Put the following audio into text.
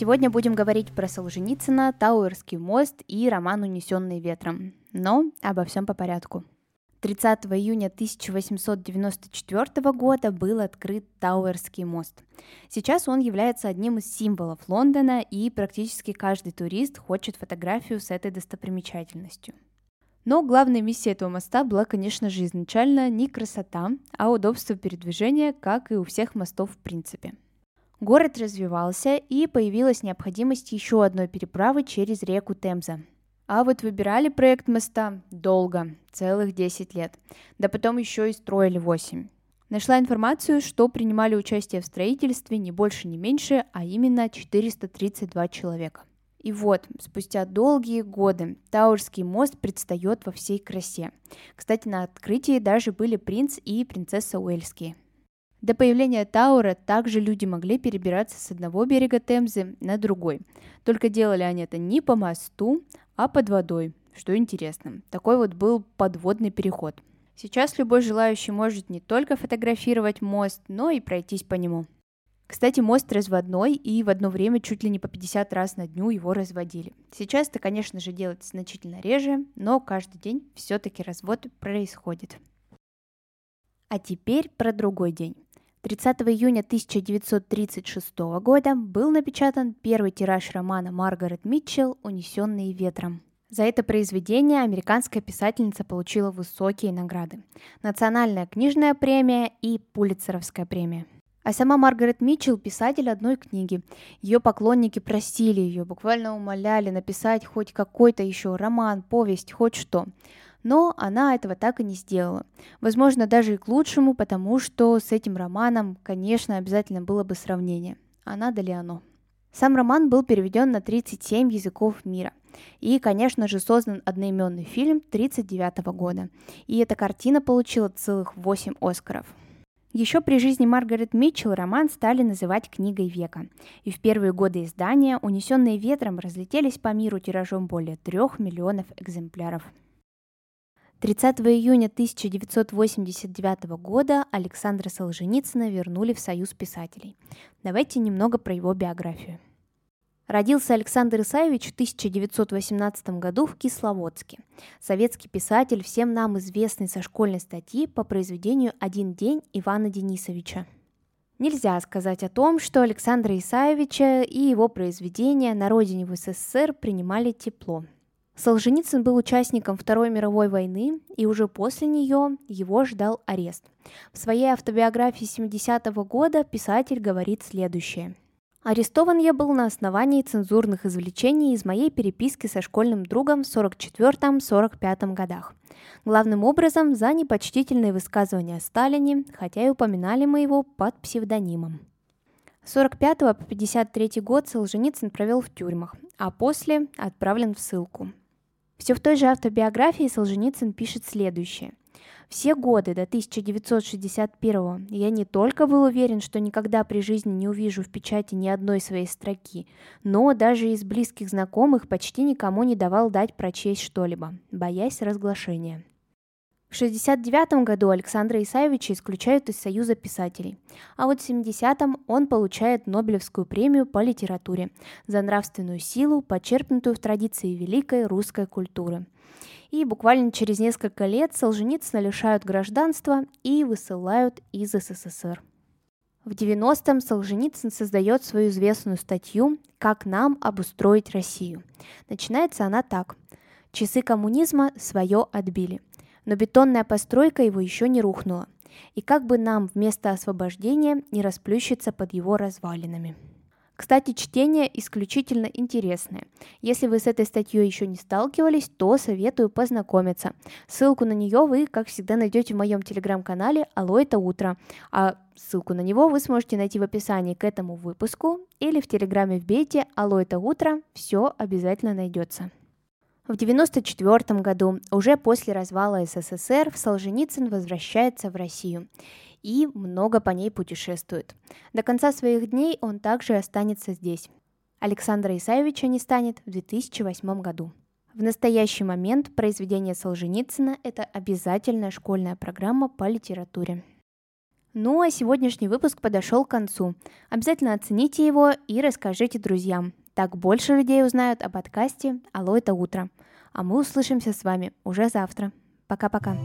Сегодня будем говорить про Солженицына, Тауэрский мост и роман «Унесенный ветром». Но обо всем по порядку. 30 июня 1894 года был открыт Тауэрский мост. Сейчас он является одним из символов Лондона, и практически каждый турист хочет фотографию с этой достопримечательностью. Но главной миссией этого моста была, конечно же, изначально не красота, а удобство передвижения, как и у всех мостов в принципе – Город развивался, и появилась необходимость еще одной переправы через реку Темза. А вот выбирали проект моста долго, целых 10 лет. Да потом еще и строили 8. Нашла информацию, что принимали участие в строительстве не больше, не меньше, а именно 432 человека. И вот, спустя долгие годы, Таурский мост предстает во всей красе. Кстати, на открытии даже были принц и принцесса Уэльские – до появления Таура также люди могли перебираться с одного берега Темзы на другой. Только делали они это не по мосту, а под водой, что интересно. Такой вот был подводный переход. Сейчас любой желающий может не только фотографировать мост, но и пройтись по нему. Кстати, мост разводной, и в одно время чуть ли не по 50 раз на дню его разводили. Сейчас это, конечно же, делается значительно реже, но каждый день все-таки развод происходит. А теперь про другой день. 30 июня 1936 года был напечатан первый тираж романа Маргарет Митчелл «Унесенные ветром». За это произведение американская писательница получила высокие награды. Национальная книжная премия и Пулитцеровская премия. А сама Маргарет Митчелл – писатель одной книги. Ее поклонники просили ее, буквально умоляли написать хоть какой-то еще роман, повесть, хоть что но она этого так и не сделала. Возможно, даже и к лучшему, потому что с этим романом, конечно, обязательно было бы сравнение. А надо ли оно? Сам роман был переведен на 37 языков мира. И, конечно же, создан одноименный фильм 1939 года. И эта картина получила целых 8 Оскаров. Еще при жизни Маргарет Митчелл роман стали называть книгой века. И в первые годы издания «Унесенные ветром» разлетелись по миру тиражом более трех миллионов экземпляров. 30 июня 1989 года Александра Солженицына вернули в Союз писателей. Давайте немного про его биографию. Родился Александр Исаевич в 1918 году в Кисловодске. Советский писатель, всем нам известный со школьной статьи по произведению «Один день» Ивана Денисовича. Нельзя сказать о том, что Александра Исаевича и его произведения на родине в СССР принимали тепло. Солженицын был участником Второй мировой войны, и уже после нее его ждал арест. В своей автобиографии 70-го года писатель говорит следующее. Арестован я был на основании цензурных извлечений из моей переписки со школьным другом в 44-45 годах. Главным образом за непочтительные высказывания о Сталине, хотя и упоминали мы его под псевдонимом. С 45 по 53 год Солженицын провел в тюрьмах, а после отправлен в ссылку. Все в той же автобиографии Солженицын пишет следующее. Все годы до 1961 я не только был уверен, что никогда при жизни не увижу в печати ни одной своей строки, но даже из близких знакомых почти никому не давал дать прочесть что-либо, боясь разглашения. В 1969 году Александра Исаевича исключают из Союза писателей, а вот в 70-м он получает Нобелевскую премию по литературе за нравственную силу, почерпнутую в традиции великой русской культуры. И буквально через несколько лет Солженицына лишают гражданства и высылают из СССР. В 90-м Солженицын создает свою известную статью «Как нам обустроить Россию». Начинается она так. «Часы коммунизма свое отбили но бетонная постройка его еще не рухнула, и как бы нам вместо освобождения не расплющиться под его развалинами. Кстати, чтение исключительно интересное. Если вы с этой статьей еще не сталкивались, то советую познакомиться. Ссылку на нее вы, как всегда, найдете в моем телеграм-канале «Алло, это утро», а ссылку на него вы сможете найти в описании к этому выпуску или в телеграме вбейте «Алло, это утро», все обязательно найдется. В 1994 году, уже после развала СССР, Солженицын возвращается в Россию и много по ней путешествует. До конца своих дней он также останется здесь. Александра Исаевича не станет в 2008 году. В настоящий момент произведение Солженицына – это обязательная школьная программа по литературе. Ну а сегодняшний выпуск подошел к концу. Обязательно оцените его и расскажите друзьям. Так больше людей узнают о подкасте «Алло, это утро». А мы услышимся с вами уже завтра. Пока-пока.